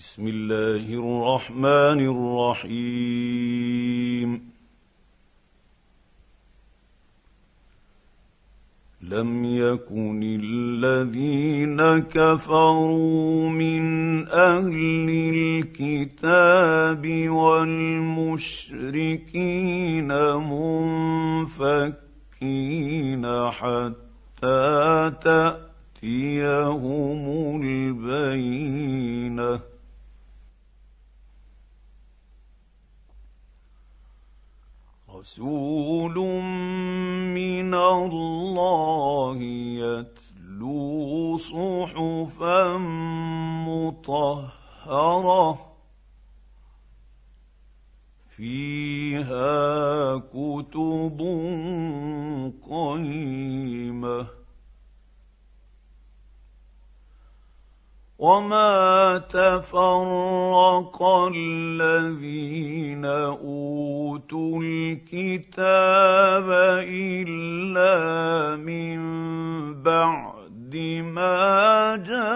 بسم الله الرحمن الرحيم. لم يكن الذين كفروا من أهل الكتاب والمشركين منفكين حتى تأتيهم البينة. رسول من الله يتلو صحفا مطهرة. فيها كتب قيمة. وما تفرق الذين أوتوا الكتاب إلا من بعد ما جاءتهم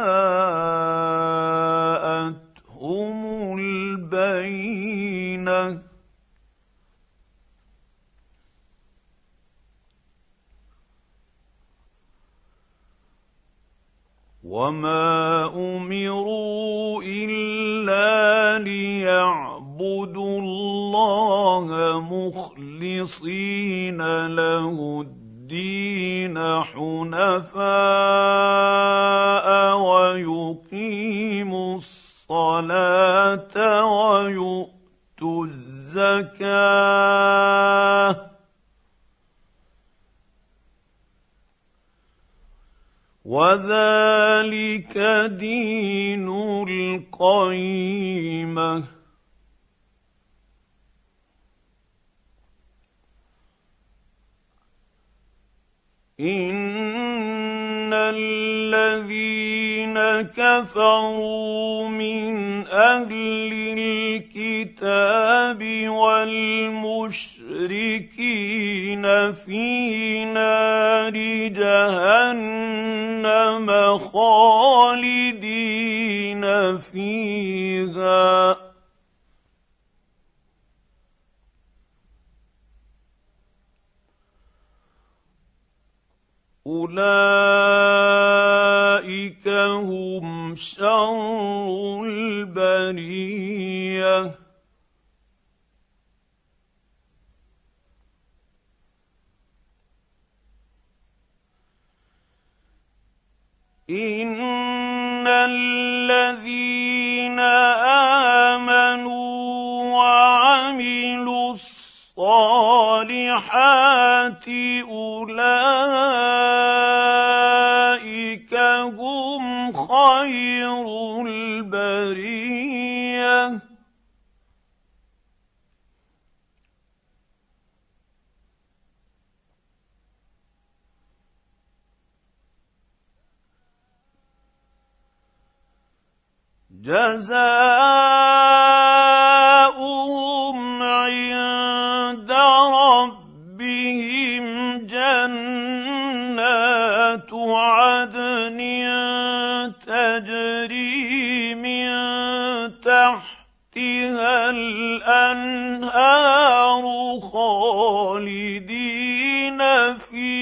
البينة. وما امروا الا ليعبدوا مخلصين له الدين حنفاء ويقيموا الصلاة ويؤتوا الزكاة. وذلك دين القيمة. ان الذين كفروا من أهل الكتاب والمشركين في نار جهنم خالدين فيها أولئك هم شر البرية. إن الذين آمنوا وعملوا الصالحات اولئك جزاؤهم عند ربهم جنات عدن تجري من تحتها الأنهار خالدين فيها.